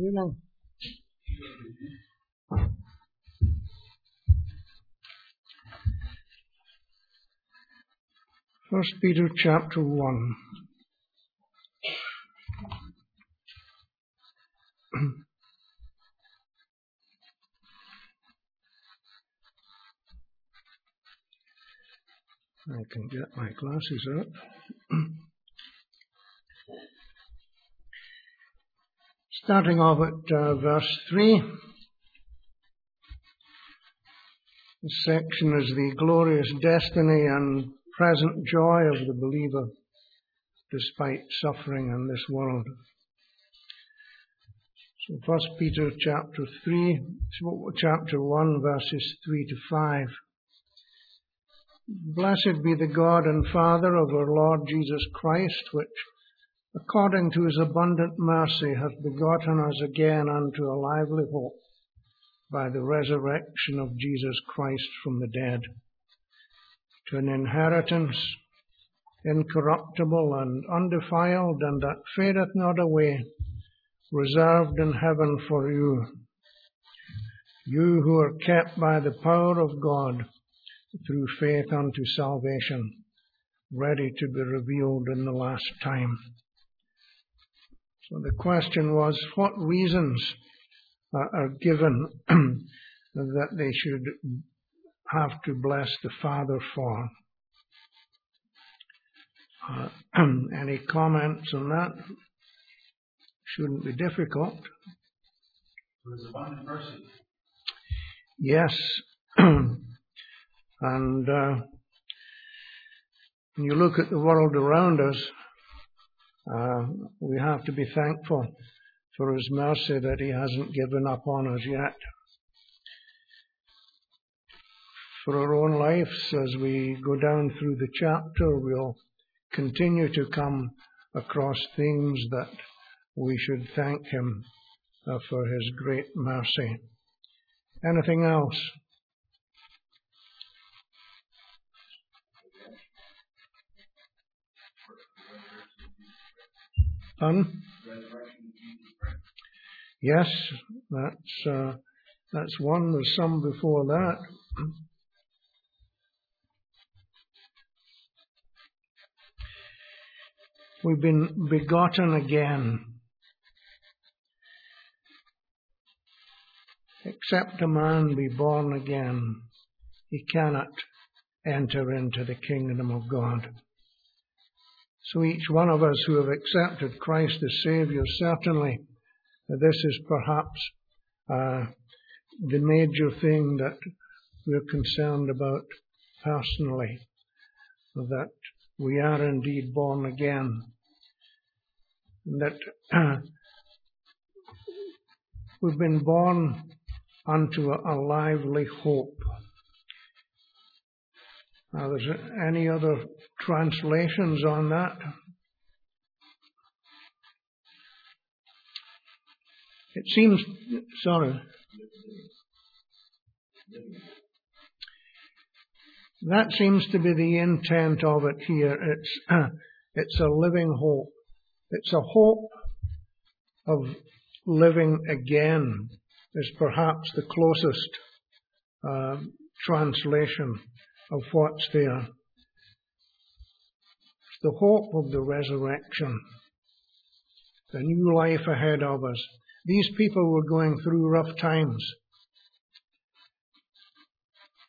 Evening. First Peter chapter one. I can get my glasses out. Starting off at uh, verse 3. This section is the glorious destiny and present joy of the believer despite suffering in this world. So First Peter chapter 3, chapter 1 verses 3 to 5. Blessed be the God and Father of our Lord Jesus Christ, which, according to his abundant mercy, hath begotten us again unto a lively hope by the resurrection of Jesus Christ from the dead, to an inheritance incorruptible and undefiled, and that fadeth not away, reserved in heaven for you, you who are kept by the power of God through faith unto salvation, ready to be revealed in the last time. So the question was, what reasons are given that they should have to bless the Father for? Uh, any comments on that? Shouldn't be difficult. For his abundant mercy. Yes. And uh, when you look at the world around us, uh, we have to be thankful for His mercy that He hasn't given up on us yet. For our own lives, as we go down through the chapter, we'll continue to come across things that we should thank Him uh, for His great mercy. Anything else? Pardon? Yes, that's uh, that's one. There's some before that. We've been begotten again. Except a man be born again, he cannot enter into the kingdom of God. So each one of us who have accepted Christ as Saviour, certainly this is perhaps uh, the major thing that we're concerned about personally, that we are indeed born again, and that we've been born unto a lively hope. There's any other translations on that? It seems, sorry. That seems to be the intent of it here. It's, it's a living hope. It's a hope of living again, is perhaps the closest uh, translation of what's there. The hope of the resurrection, the new life ahead of us. These people were going through rough times.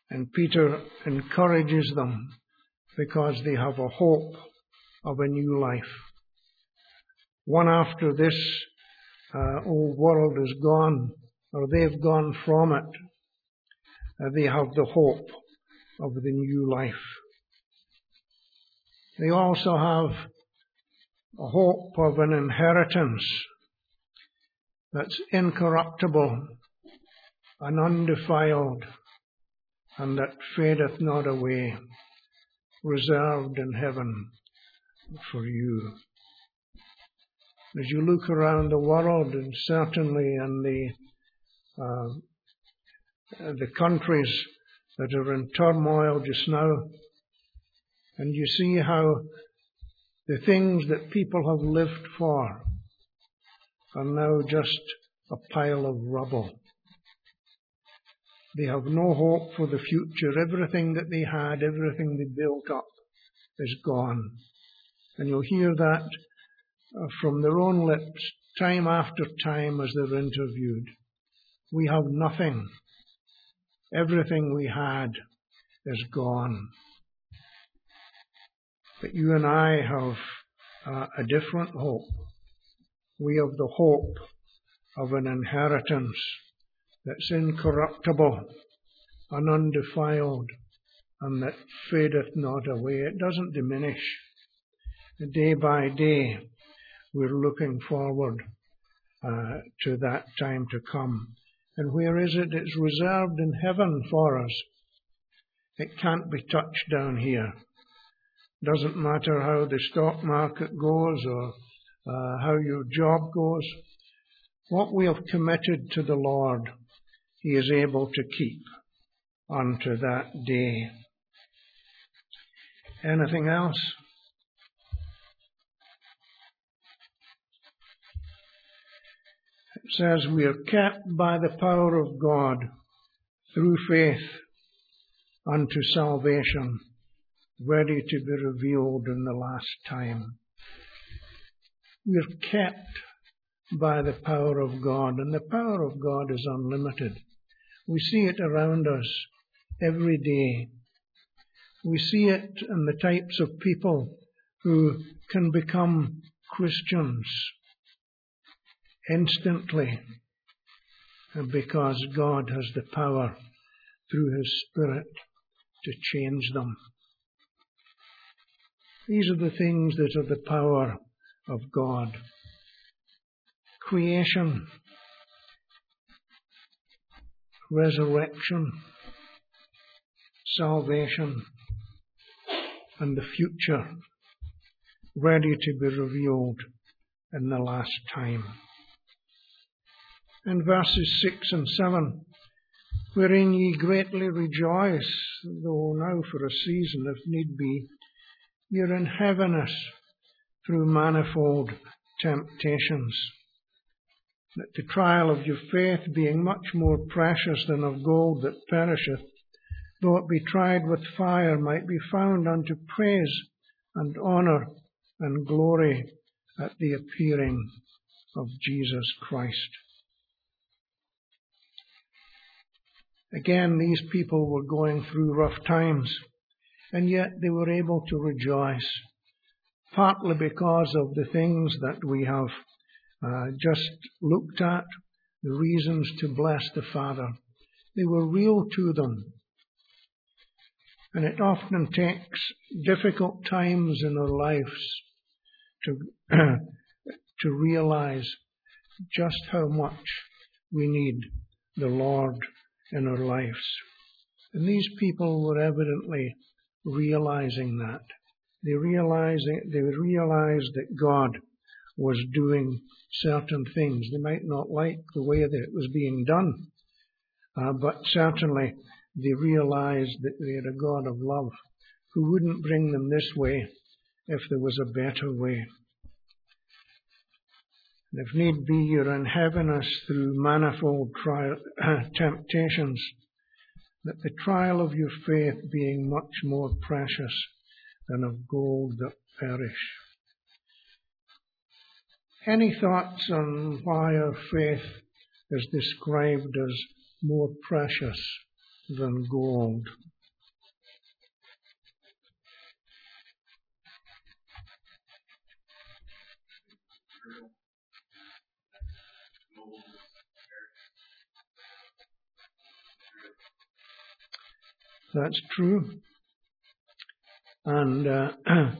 And Peter encourages them because they have a hope of a new life. One after this uh, old world is gone, or they've gone from it, uh, they have the hope of the new life. They also have a hope of an inheritance that's incorruptible and undefiled and that fadeth not away, reserved in heaven for you. As you look around the world and certainly in the uh, the countries that are in turmoil just now. And you see how the things that people have lived for are now just a pile of rubble. They have no hope for the future. Everything that they had, everything they built up is gone. And you'll hear that uh, from their own lips time after time as they're interviewed. We have nothing. Everything we had is gone. But you and I have uh, a different hope. We have the hope of an inheritance that's incorruptible and undefiled and that fadeth not away. It doesn't diminish. Day by day, we're looking forward uh, to that time to come. And where is it? It's reserved in heaven for us. It can't be touched down here. Doesn't matter how the stock market goes or uh, how your job goes. What we have committed to the Lord, He is able to keep unto that day. Anything else? Says we are kept by the power of God through faith unto salvation, ready to be revealed in the last time. We are kept by the power of God, and the power of God is unlimited. We see it around us every day. We see it in the types of people who can become Christians instantly because God has the power through His Spirit to change them. These are the things that are the power of God. Creation, resurrection, salvation, and the future ready to be revealed in the last time. In verses 6 and 7, wherein ye greatly rejoice, though now for a season, if need be, you're in heaviness through manifold temptations. That the trial of your faith, being much more precious than of gold that perisheth, though it be tried with fire, might be found unto praise and honour and glory at the appearing of Jesus Christ. Again, these people were going through rough times, and yet they were able to rejoice, partly because of the things that we have uh, just looked at, the reasons to bless the Father. They were real to them. And it often takes difficult times in our lives to, to realize just how much we need the Lord in our lives. And these people were evidently realizing that. They realized, they realized that God was doing certain things. They might not like the way that it was being done, uh, but certainly they realized that they had a God of love who wouldn't bring them this way if there was a better way. And if need be, you're in heaviness through manifold trial, uh, temptations, that the trial of your faith being much more precious than of gold that perish. Any thoughts on why our faith is described as more precious than gold? That's true. And uh,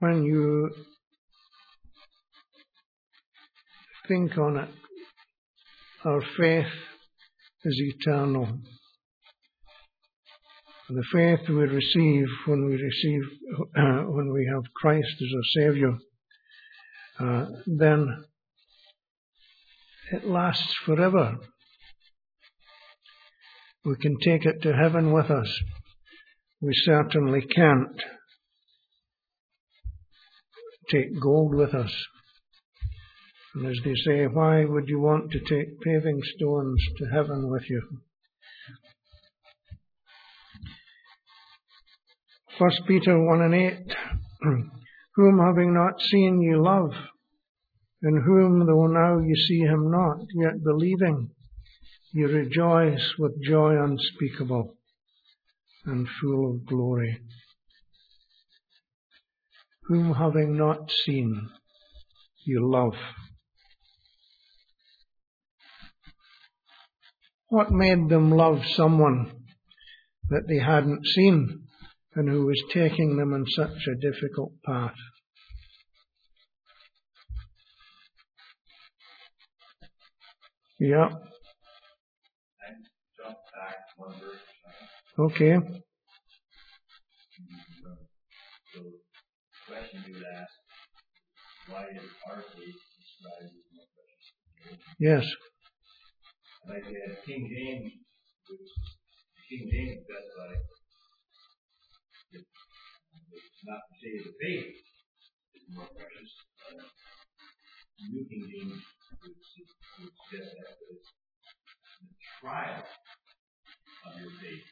when you think on it, our faith is eternal. The faith we receive when we receive uh, when we have Christ as our Savior, uh, then it lasts forever we can take it to heaven with us. We certainly can't take gold with us. And as they say, why would you want to take paving stones to heaven with you? First Peter 1 and 8. whom having not seen ye love, in whom though now ye see him not, yet believing, ye rejoice with joy unspeakable and full of glory. Whom having not seen, you love. What made them love someone that they hadn't seen? and who was taking them on such a difficult path. Yeah. Okay. So, question you would ask, why is our faith described as more precious? Yes. Like uh, King James, which King James specified it's not to say the faith is more precious. Uh, New King James would, suggest that the, the trial of your faith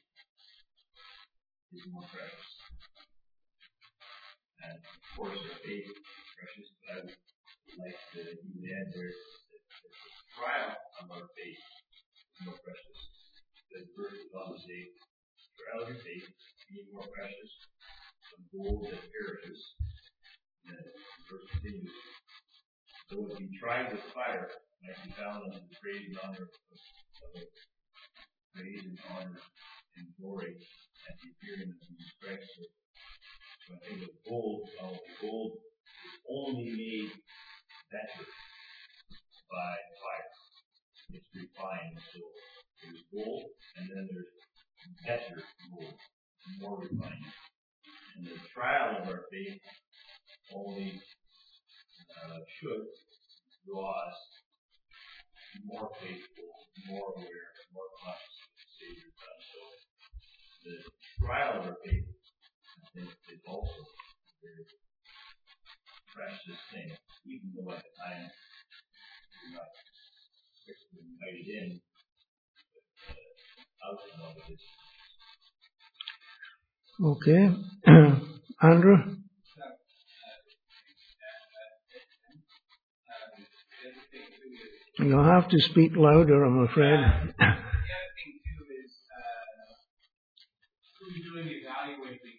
is more precious. And of course, our faith is precious, but I would like to even add there that, the trial of our faith is more precious. The verse on the say, trial of your faith being more precious than gold that perishes. And the verse continues. Though it be tried with fire, might be found unto the praise and honor of, of it. Praise and honor and glory at the appearing of Jesus Christ. So, so I think of gold, well, gold is only made better by fire. It's refined. So there's gold, and then there's better gold more refined. And the trial of our faith only uh, should draw us more faithful, more aware, more conscious of the Savior's. So the trial of our faith, I think, is also a very precious thing, even though at the time we're not invited in, but uh, outcome of it is Okay. Andrew? You'll have to speak louder, I'm afraid. The other thing too is uh, the evaluating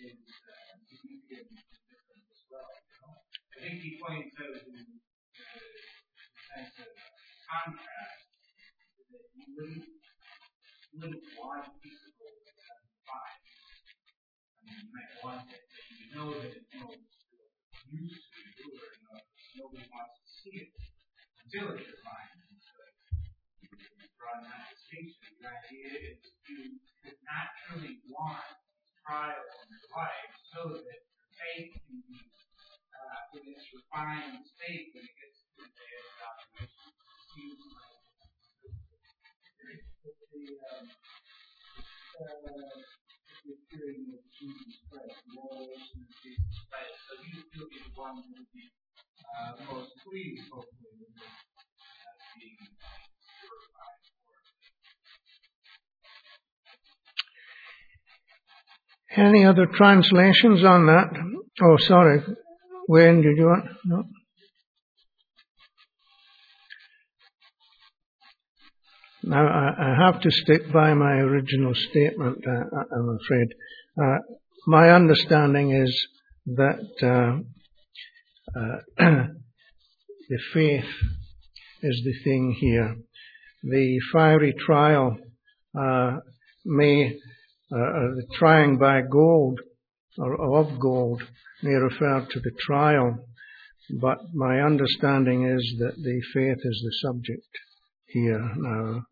is uh, significantly different as well. You know? I think he points out in uh, sense of contrast that you wouldn't, you wouldn't want people to have five. I mean, you might want it, but you know that it's no use to you or you know, nobody wants to see it until it's defined. Draw that distinction. The idea is to naturally want trial in your life so that your faith can be uh, in its refined state when it gets to the day of evaluation. Seems like the um, uh, of Jesus Christ, the revelation of Jesus Christ. So he will be the one who will be uh, most pleased, hopefully, with uh, being purified for it. Any other translations on that? Oh, sorry. Wayne, did you want? No. Now, I, have to stick by my original statement, uh, I'm afraid. Uh, my understanding is that uh, uh the faith is the thing here. The fiery trial uh, may, uh, the trying by gold or of gold may refer to the trial, but my understanding is that the faith is the subject here now.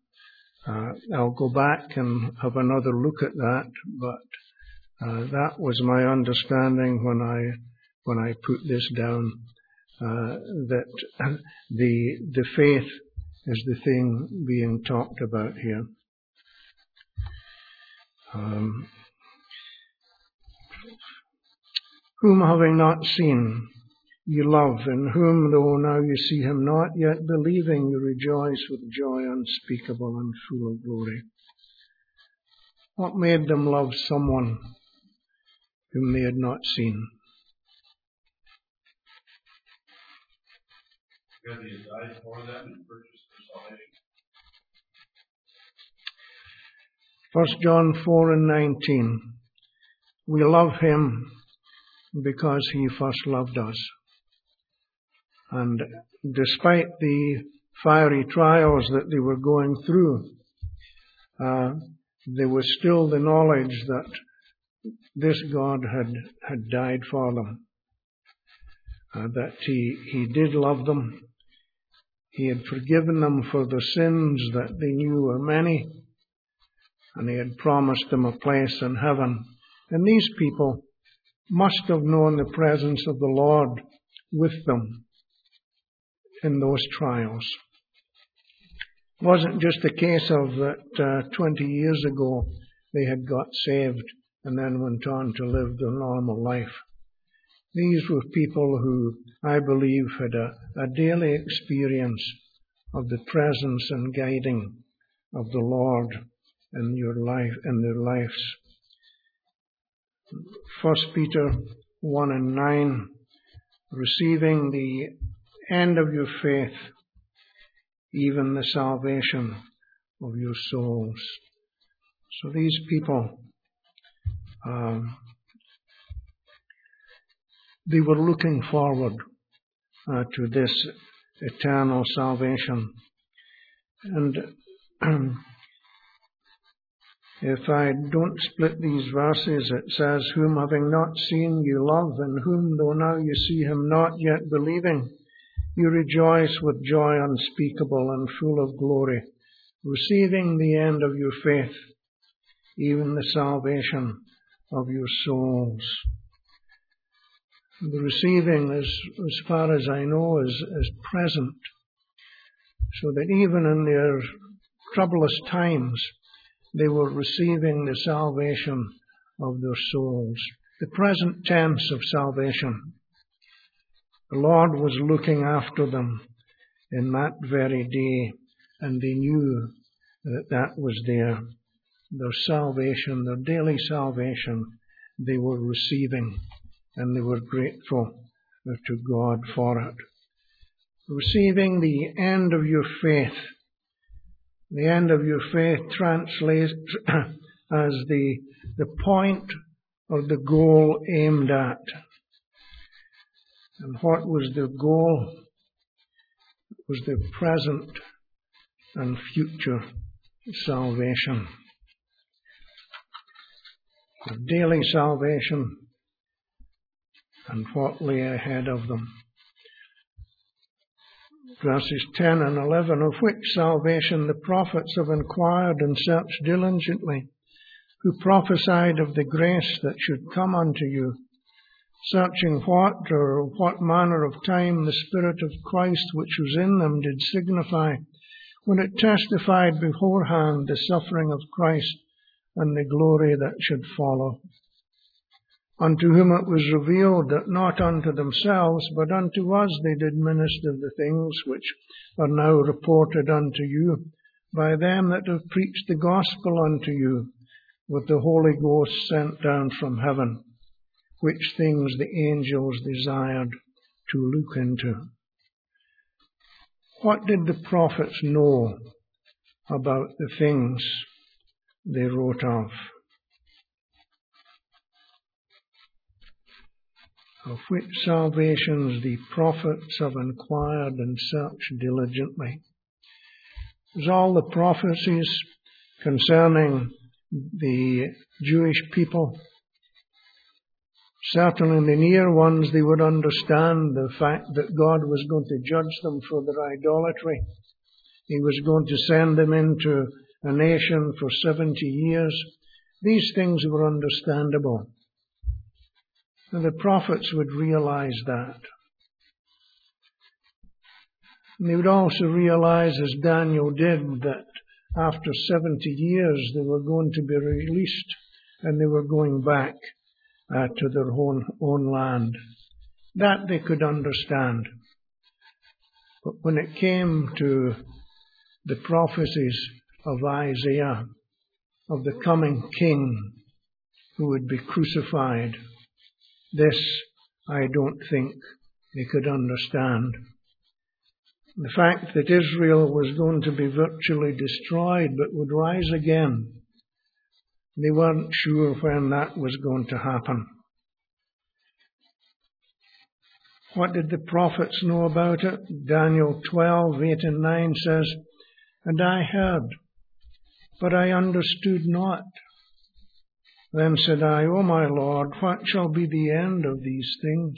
Uh, I'll go back and have another look at that, but uh, that was my understanding when I when I put this down. Uh, that the the faith is the thing being talked about here. Um, whom having not seen, you love, in whom, though now you see him not, yet believing, you rejoice with joy unspeakable and full of glory. What made them love someone whom they had not seen? Because he died for them and purchased their salvation. First John 4 and 19. We love him because he first loved us. And despite the fiery trials that they were going through, uh, there was still the knowledge that this God had, had died for them, uh, that he, he did love them. He had forgiven them for the sins that they knew were many, and he had promised them a place in heaven. And these people must have known the presence of the Lord with them in those trials. It wasn't just a case of that uh, 20 years ago they had got saved and then went on to live their normal life. These were people who, I believe, had a, a daily experience of the presence and guiding of the Lord in your life, in their lives. First Peter 1 and 9, receiving the end of your faith, even the salvation of your souls. So these people, um, they were looking forward uh, to this eternal salvation. And if I don't split these verses, it says, Whom having not seen you love, and whom though now you see him not yet believing, you rejoice with joy unspeakable and full of glory, receiving the end of your faith, even the salvation of your souls. The receiving, as, as far as I know, is, is present, so that even in their troublous times, they were receiving the salvation of their souls. The present tense of salvation. The Lord was looking after them in that very day, and they knew that that was there. Their salvation, their daily salvation, they were receiving, and they were grateful to God for it. Receiving the end of your faith the end of your faith translates as the, the point or the goal aimed at. And what was the goal? It was the present and future salvation. The daily salvation and what lay ahead of them verses 10 and 11, of which salvation the prophets have inquired and searched diligently, who prophesied of the grace that should come unto you, searching what or what manner of time the Spirit of Christ which was in them did signify, when it testified beforehand the suffering of Christ and the glory that should follow unto whom it was revealed that not unto themselves, but unto us they did minister the things which are now reported unto you by them that have preached the gospel unto you with the Holy Ghost sent down from heaven, which things the angels desired to look into. What did the prophets know about the things they wrote of? Of which salvations the prophets have inquired and searched diligently. As all the prophecies concerning the Jewish people, certainly the near ones, they would understand the fact that God was going to judge them for their idolatry. He was going to send them into a nation for 70 years. These things were understandable. And the prophets would realize that. And they would also realize, as Daniel did, that after 70 years they were going to be released and they were going back uh, to their own, own land. That they could understand. But when it came to the prophecies of Isaiah, of the coming king who would be crucified, this I don't think they could understand. The fact that Israel was going to be virtually destroyed but would rise again, they weren't sure when that was going to happen. What did the prophets know about it? Daniel 12, 8 and 9 says, And I heard, but I understood not. Then said I, O my Lord, what shall be the end of these things?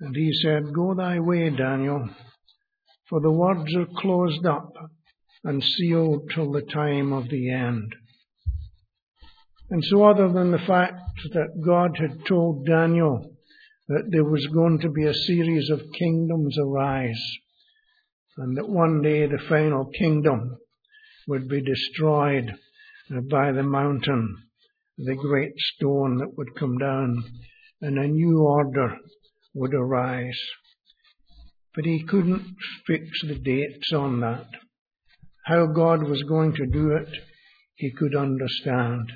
And he said, Go thy way, Daniel, for the words are closed up and sealed till the time of the end. And so, other than the fact that God had told Daniel that there was going to be a series of kingdoms arise, and that one day the final kingdom would be destroyed Uh, by the mountain, the great stone that would come down, and a new order would arise. But he couldn't fix the dates on that. How God was going to do it, he could understand.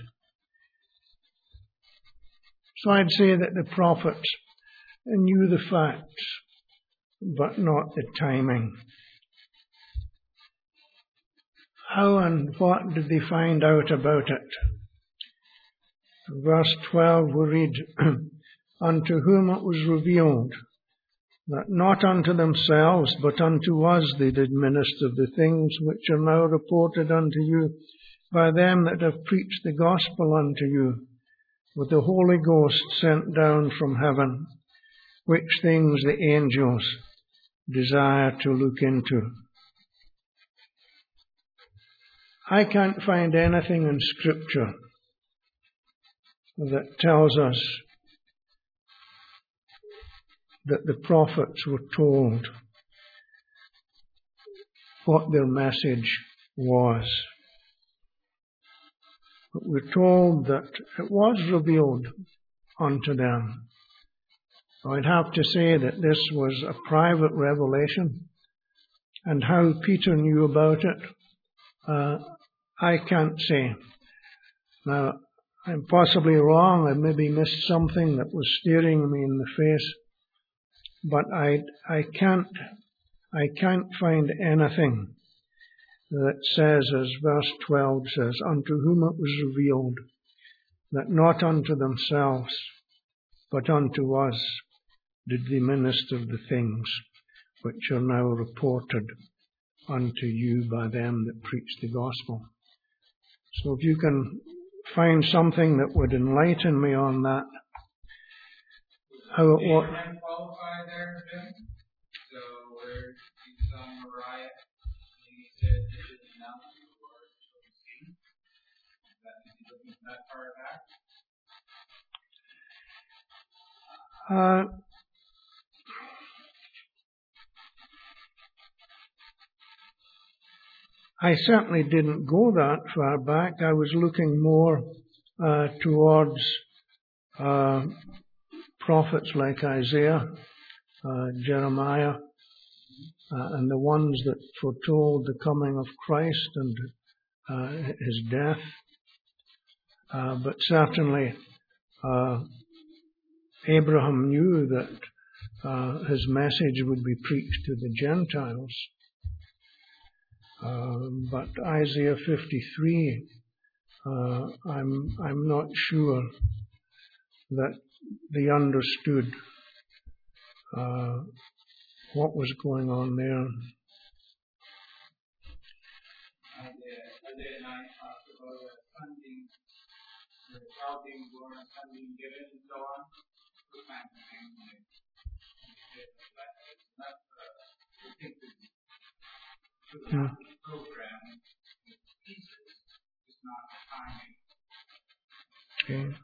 So I'd say that the prophets knew the facts, but not the timing. How and what did they find out about it? Verse 12 we read, Unto whom it was revealed that not unto themselves, but unto us they did minister the things which are now reported unto you by them that have preached the gospel unto you, with the Holy Ghost sent down from heaven, which things the angels desire to look into. I can't find anything in Scripture that tells us that the prophets were told what their message was. But we're told that it was revealed unto them. I'd have to say that this was a private revelation, and how Peter knew about it, uh, I can't say. Now, I'm possibly wrong. I maybe missed something that was staring me in the face but I, I can't, I can't find anything that says, as verse 12 says, unto whom it was revealed, that not unto themselves, but unto us did they minister the things which are now reported unto you by them that preach the gospel. So if you can find something that would enlighten me on that, how it was. Abraham I certainly didn't go that far back. I was looking more uh, towards uh, prophets like Isaiah, uh, Jeremiah, and the ones that foretold the coming of Christ and his death. But certainly, Abraham knew that his message would be preached to the Gentiles. But Isaiah 53, I'm I'm not sure that they understood uh, what was going on there. Isaiah 9 talks about a son being, a child being born, a son being given, and so on. Those kinds of things. Not, I think that the program is not timing. Okay.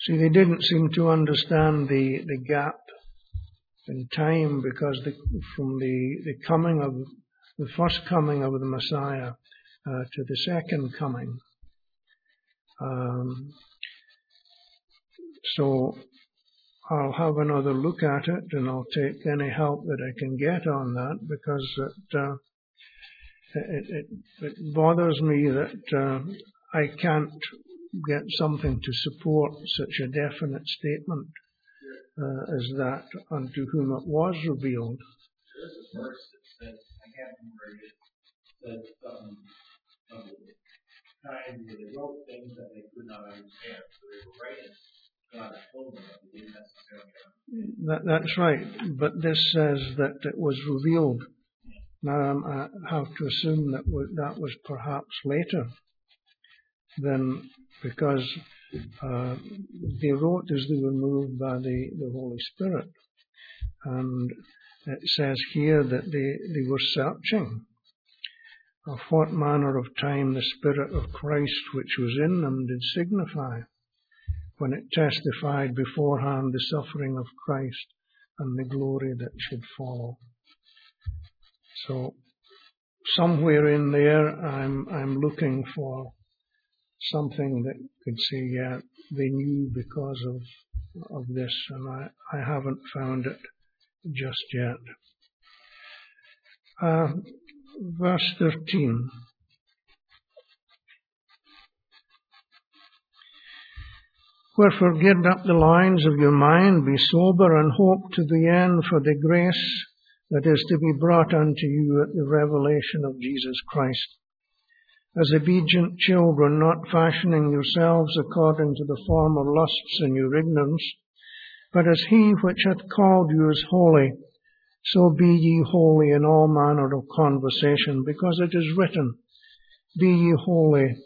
See, they didn't seem to understand the, the gap in time because the, from the, the coming of the first coming of the Messiah uh, to the second coming. Um, so I'll have another look at it and I'll take any help that I can get on that because it, uh, it, it, it bothers me that uh, I can't get something to support such a definite statement uh, as that unto whom it was revealed. Can't remember where they wrote things that they could not understand. So they were writing that that's right, but this says that it was revealed. Now I have to assume that that was perhaps later than because uh, they wrote as they were moved by the, the Holy Spirit. And it says here that they, they were searching of what manner of time the Spirit of Christ which was in them did signify when it testified beforehand the suffering of Christ and the glory that should follow. So somewhere in there I'm I'm looking for something that could say, yeah, they knew because of of this and I, I haven't found it just yet. Uh, verse 13. Wherefore gird up the loins of your mind, be sober, and hope to the end for the grace that is to be brought unto you at the revelation of Jesus Christ. As obedient children, not fashioning yourselves according to the former lusts in your ignorance, but as he which hath called you is holy, so be ye holy in all manner of conversation, because it is written, Be ye holy,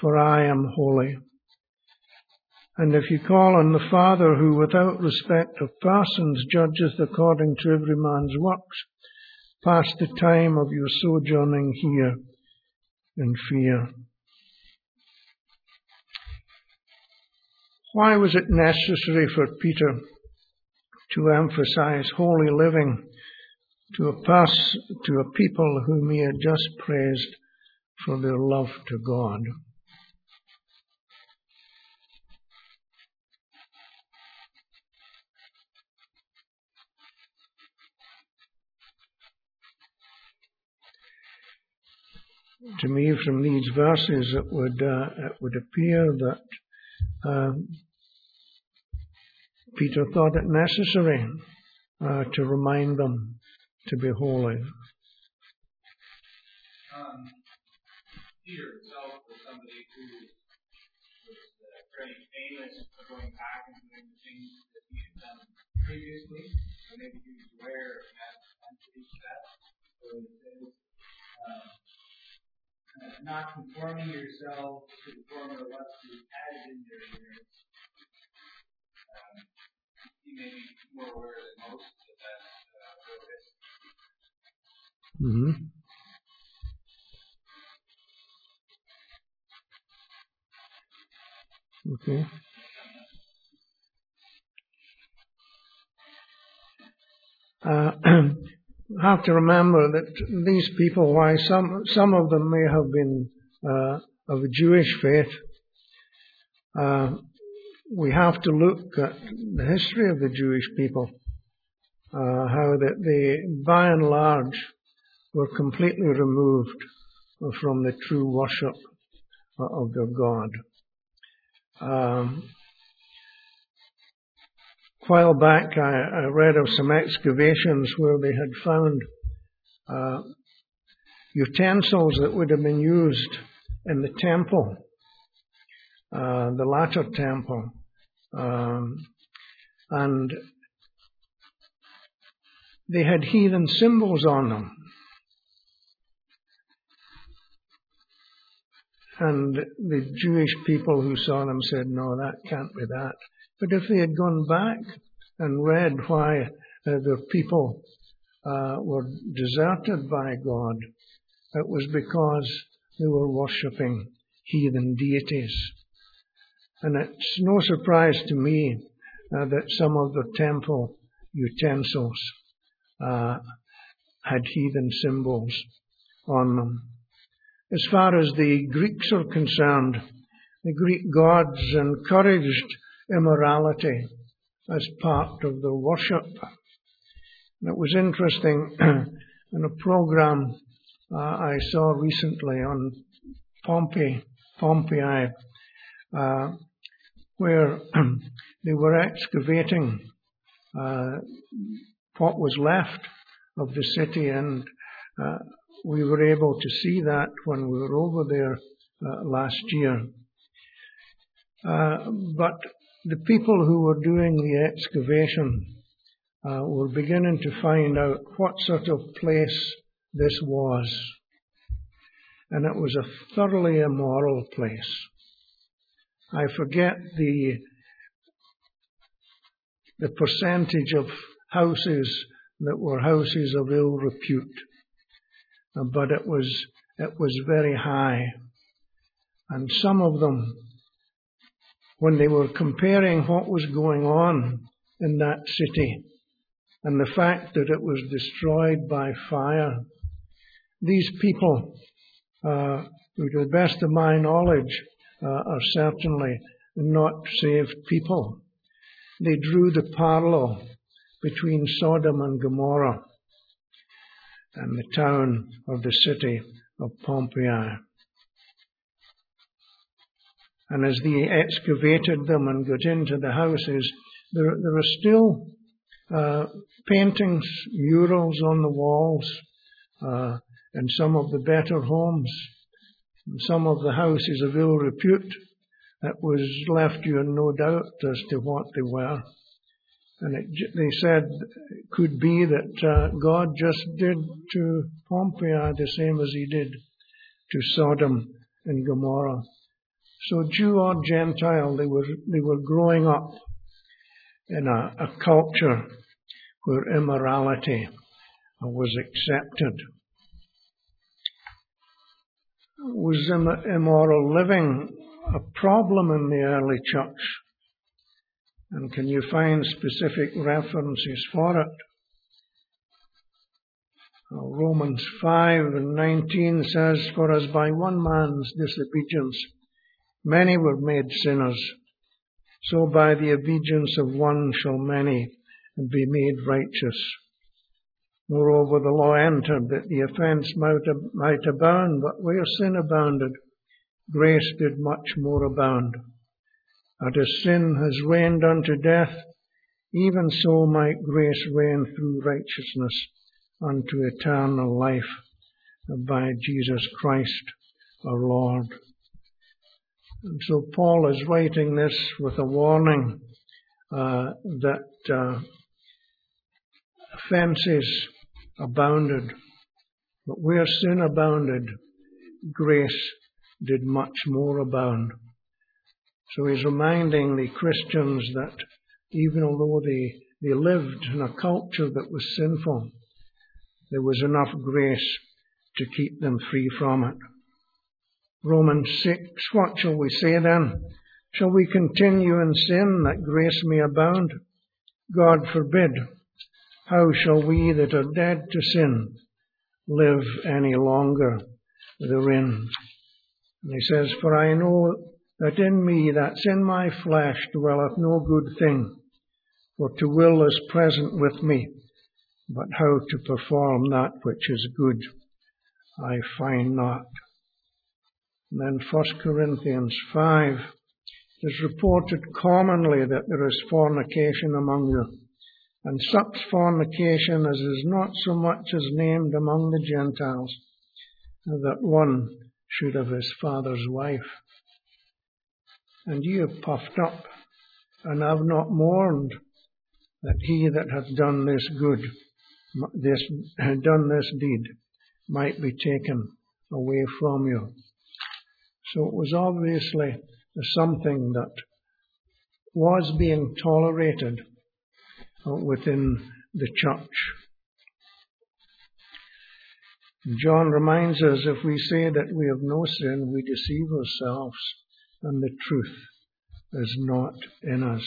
for I am holy. And if you call on the Father who without respect of persons judgeth according to every man's works, pass the time of your sojourning here in fear. Why was it necessary for Peter to emphasize holy living to a pers- to a people whom he had just praised for their love to God? To me from these verses it would uh, it would appear that um, Peter thought it necessary uh, to remind them to be holy. Um, Peter himself was somebody who was uh, very famous for going back and doing the things that he had done previously. So maybe he was aware of that entity to that. So it says, uh, uh, not conforming yourself to the former lust you had in your ignorance. Um, he may be more aware than most of that uh, purpose. hmm Okay. Uh, have to remember that these people, why some some of them may have been uh, of a Jewish faith, uh, we have to look at the history of the Jewish people, uh, how that they, by and large, were completely removed from the true worship of their God. Um, while back, I, I, read of some excavations where they had found uh, utensils that would have been used in the temple, uh, the latter temple, um, and they had heathen symbols on them. And the Jewish people who saw them said, no, that can't be that. But if they had gone back and read why uh, the people uh, were deserted by God, it was because they were worshipping heathen deities. And it's no surprise to me uh, that some of the temple utensils uh, had heathen symbols on them. As far as the Greeks are concerned, the Greek gods encouraged immorality as part of the worship. And it was interesting in a program uh, I saw recently on Pompeii, Pompeii, uh, where they were excavating uh, what was left of the city, and uh, we were able to see that when we were over there uh, last year. Uh, but the people who were doing the excavation uh, were beginning to find out what sort of place this was. And it was a thoroughly immoral place. I forget the the percentage of houses that were houses of ill repute, but it was it was very high, and some of them, when they were comparing what was going on in that city, and the fact that it was destroyed by fire, these people, uh, to the best of my knowledge, uh, are certainly not saved people. They drew the parallel between Sodom and Gomorrah and the town of the city of Pompeii. And as they excavated them and got into the houses, there, there still uh, paintings, murals on the walls, uh, in some of the better homes, some of the houses of ill repute, that was left you in no doubt as to what they were. And it, they said it could be that uh, God just did to Pompeii the same as he did to Sodom and Gomorrah. So Jew or Gentile, they were, they were growing up in a, a culture where immorality was accepted was immoral living a problem in the early church? And can you find specific references for it? Romans 5 and 19 says, For as by one man's disobedience many were made sinners, so by the obedience of one shall many be made righteous. Moreover, the law entered that the offence might, abound, but where sin abounded, grace did much more abound. And as sin has reigned unto death, even so might grace reign through righteousness unto eternal life by Jesus Christ our Lord. And so Paul is writing this with a warning uh, that uh, offences abounded. But where sin abounded, grace did much more abound. So he's reminding the Christians that even although they, they lived in a culture that was sinful, there was enough grace to keep them free from it. Romans 6, what shall we say then? Shall we continue in sin that grace may abound? God forbid. How shall we that are dead to sin live any longer therein? And he says, For I know that in me, that's in my flesh, dwelleth no good thing. For to will is present with me, but how to perform that which is good I find not. And then 1 Corinthians 5 is reported commonly that there is fornication among you and such fornication as is not so much as named among the Gentiles, that one should have his father's wife. And ye have puffed up, and have not mourned that he that hath done this good, this done this deed, might be taken away from you. So it was obviously something that was being tolerated within the church. John reminds us if we say that we have no sin, we deceive ourselves and the truth is not in us.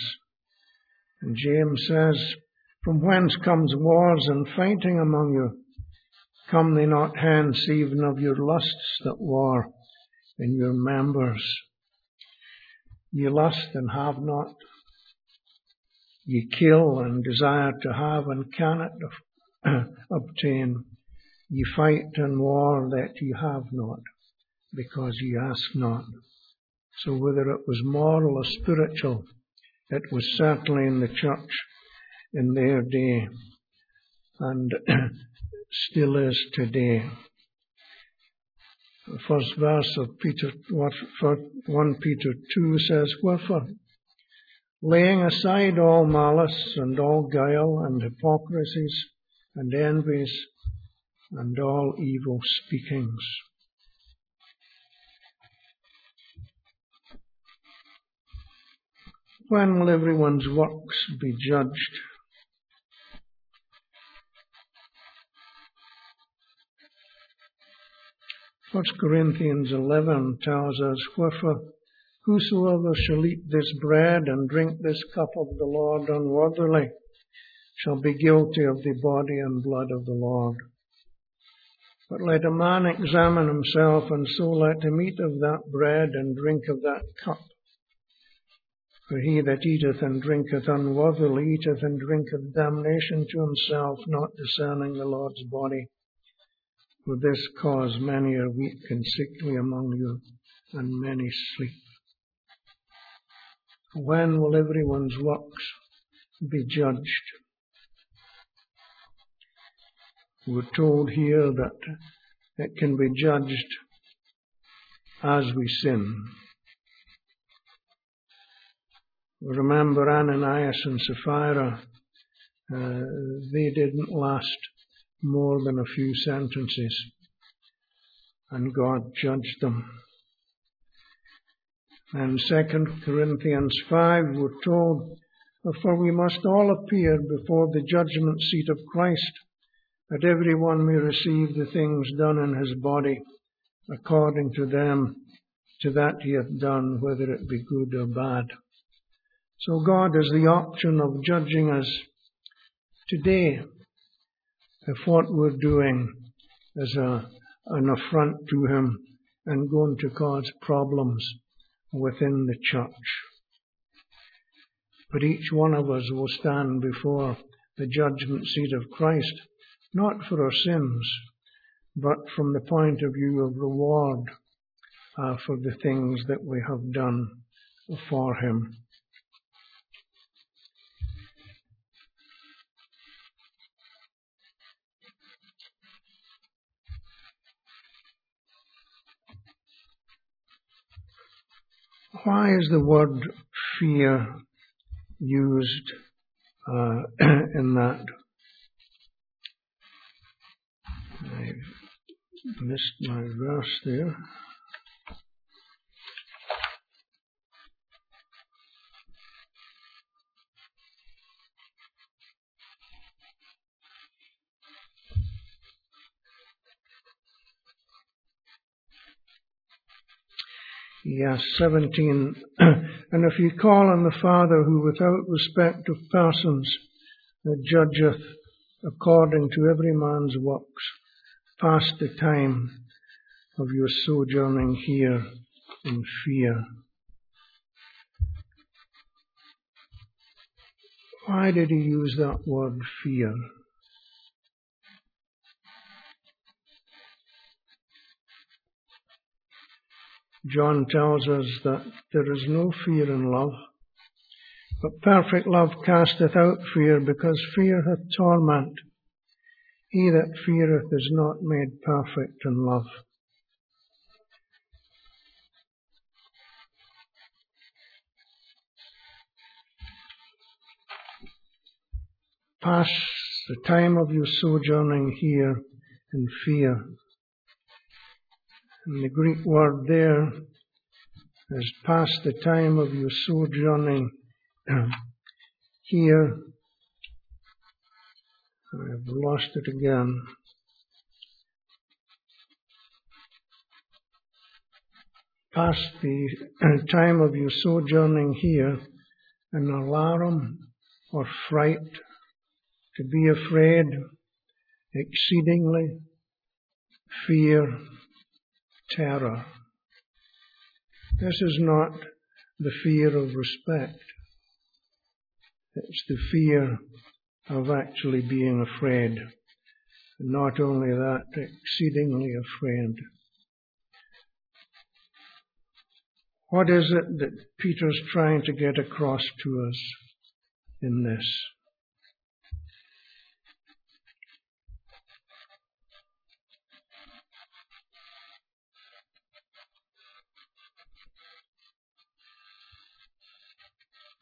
And James says, From whence comes wars and fighting among you? Come they not hence even of your lusts that war in your members? Ye lust and have not, Ye kill and desire to have and cannot obtain. Ye fight and war that ye have not, because ye ask not. So whether it was moral or spiritual, it was certainly in the church in their day and still is today. The first verse of Peter, 1 Peter 2 says, Wherefore, laying aside all malice and all guile and hypocrisies and envies and all evil speakings. When will everyone's works be judged? First Corinthians 11 tells us, Wherefore, whosoever shall eat this bread and drink this cup of the Lord unworthily shall be guilty of the body and blood of the Lord. But let a man examine himself, and so let him eat of that bread and drink of that cup. For he that eateth and drinketh unworthily eateth and drinketh damnation to himself, not discerning the Lord's body. For this cause many are weak and sickly among you, and many sleep. When will everyone's works be judged? We're told here that it can be judged as we sin. Remember Ananias and Sapphira, uh, they didn't last more than a few sentences, and God judged them. And 2 Corinthians 5, we're told, For we must all appear before the judgment seat of Christ, that every one may receive the things done in his body, according to them, to that he hath done, whether it be good or bad. So God has the option of judging us today if what we're doing is a, an affront to Him and going to cause problems within the church. But each one of us will stand before the judgment seat of Christ, not for our sins, but from the point of view of reward uh, for the things that we have done for Him. Why is the word fear used uh, in that? I missed my verse there. Yes, 17. and if ye call on the Father who without respect of persons uh, judgeth according to every man's works, pass the time of your sojourning here in fear. Why did he use that word fear? John tells us that there is no fear in love, but perfect love casteth out fear, because fear hath torment. He that feareth is not made perfect in love. Pass the time of your sojourning here in fear. And the Greek word there is past the time of your sojourning here. I've lost it again. Past the time of your sojourning here, an alarm or fright, to be afraid, exceedingly, fear, terror. This is not the fear of respect. It's the fear of actually being afraid. And not only that, exceedingly afraid. What is it that Peter's trying to get across to us in this?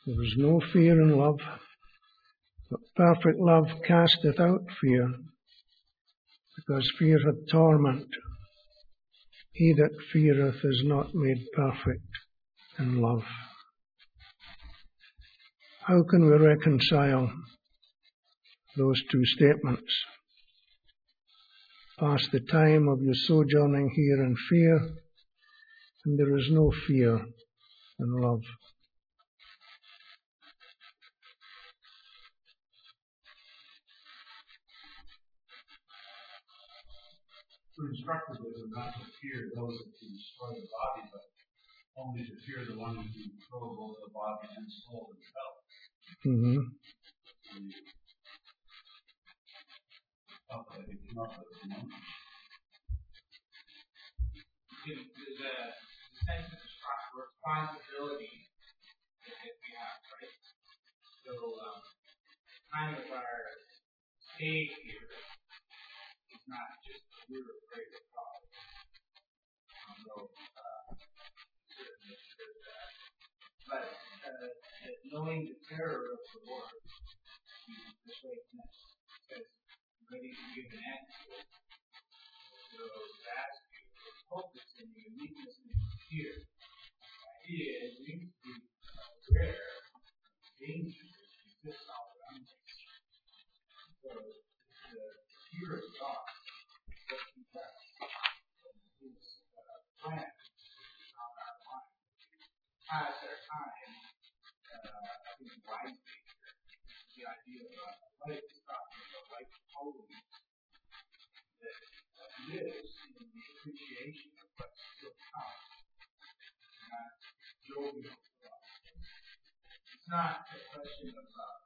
There is no fear in love, but perfect love casteth out fear, because fear hath torment. He that feareth is not made perfect in love. How can we reconcile those two statements? Pass the time of your sojourning here in fear, and there is no fear in love. We're instructed that not to fear those that can destroy the body, but only to fear the one who can control both the body and soul himself. Mm-hmm. And thought that came up with the moment. Sense of responsibility that we have, right? So, um, kind of our stay here is not just we're afraid of God. Although, uh, certainly there's that. But, uh, that knowing the terror of the Lord, this way says, ready to give an answer. So, that's focus in the uniqueness and the fear. The idea is we need to be aware of danger that exists all around us. So, the fear of God what he does. His uh, plan on our mind. As our time, uh, I think wisely, the idea of uh, life is talking about life holy that uh, lives in the appreciation of what's still come. Not jovial philosophy. It's not a question of uh,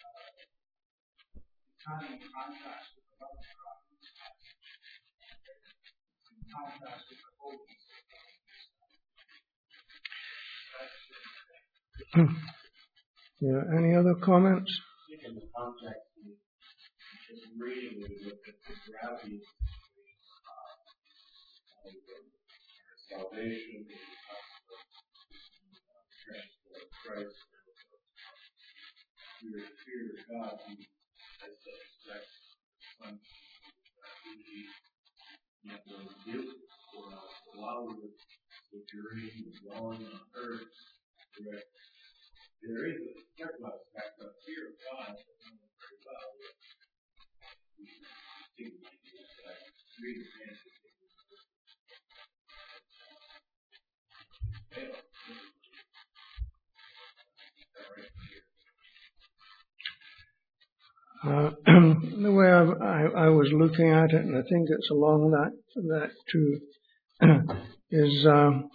uh, it's not in contrast with the love of God in this passage. It's in contrast with the holiness of God in this passage. That's it. Yeah, any other comments? In the context of in reading, at the gravity of the uh, of salvation, the of Christ, we are fear of God, as such respect, that we not only give or allow the, the journey, the dwelling on earth, direct there is a certain aspect of fear of God that we know very well. We think that great advantage fail. Uh, the way I, was looking at it, and I think it's along that that too, is um,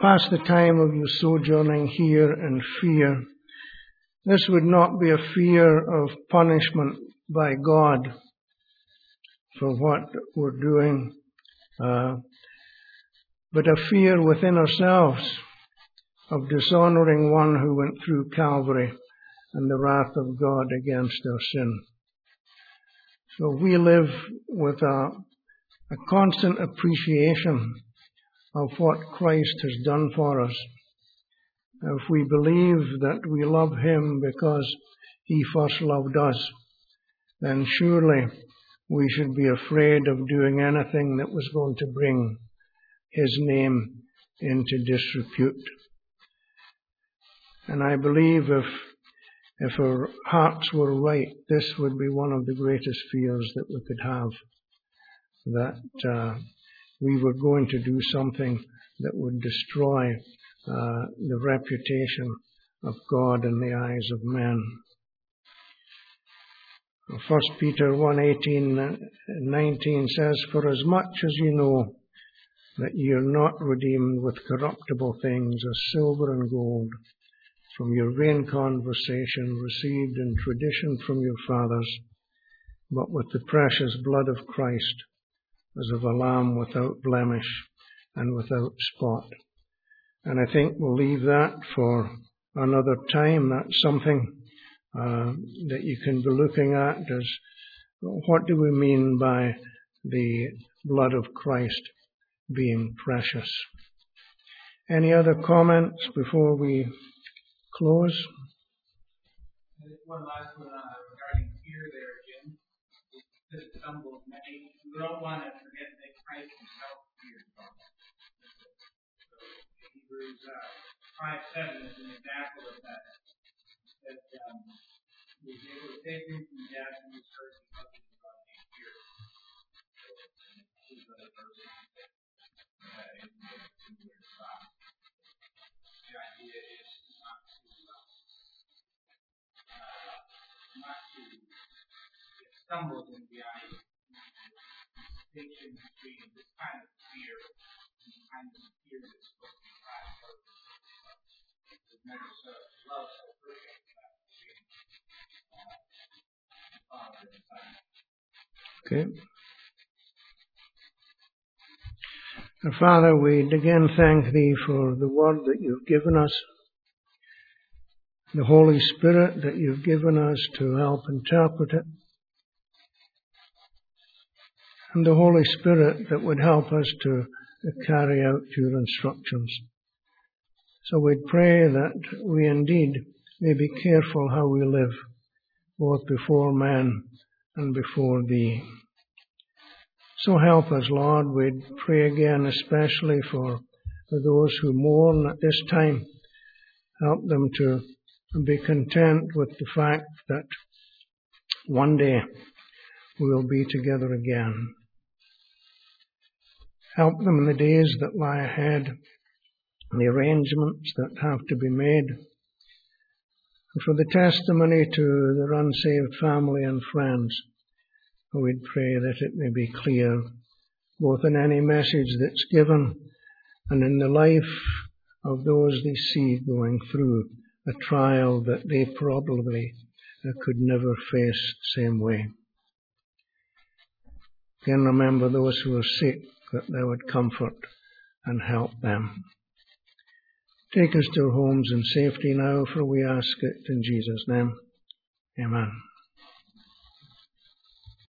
past the time of your sojourning here in fear. This would not be a fear of punishment by God for what we're doing, uh, but a fear within ourselves of dishonoring one who went through Calvary and the wrath of God against our sin. So we live with a, a constant appreciation of what Christ has done for us. If we believe that we love Him because He first loved us, then surely we should be afraid of doing anything that was going to bring His name into disrepute. And I believe if if our hearts were right, this would be one of the greatest fears that we could have. That uh, we were going to do something that would destroy uh, the reputation of God in the eyes of men. First Peter 1, 18, 19 says, For as much as you know that ye are not redeemed with corruptible things as silver and gold from your vain conversation received in tradition from your fathers, but with the precious blood of Christ as of a lamb without blemish and without spot. And I think we'll leave that for another time. That's something uh, that you can be looking at as what do we mean by the blood of Christ being precious? Any other comments before we close? One last one uh, regarding fear there, Jim. It stumbles many. We don't want to forget that Christ himself feared. So Hebrews uh, 5 7 is an example of that. That um, he was able to save him from death and was hurt because of his godly fear. These other verses uh, in the Word of God. The idea is to stumbled in the eye. Distinction between this kind of fear and the kind of fear that's never so love perfect Father and Son. Okay. Father, we again thank Thee for the word that you've given us, the Holy Spirit that you've given us to help interpret it, and the Holy Spirit that would help us to carry out your instructions. So we pray that we indeed may be careful how we live, both before men and before Thee. So help us, Lord. We pray again, especially for those who mourn at this time. Help them to be content with the fact that one day we will be together again. Help them in the days that lie ahead, the arrangements that have to be made, and for the testimony to their unsaved family and friends. We'd pray that it may be clear, both in any message that's given and in the life of those they see going through a trial that they probably uh, could never face the same way. Again, remember those who are sick, that they would comfort and help them. Take us to our homes in safety now, for we ask it in Jesus' name. Amen.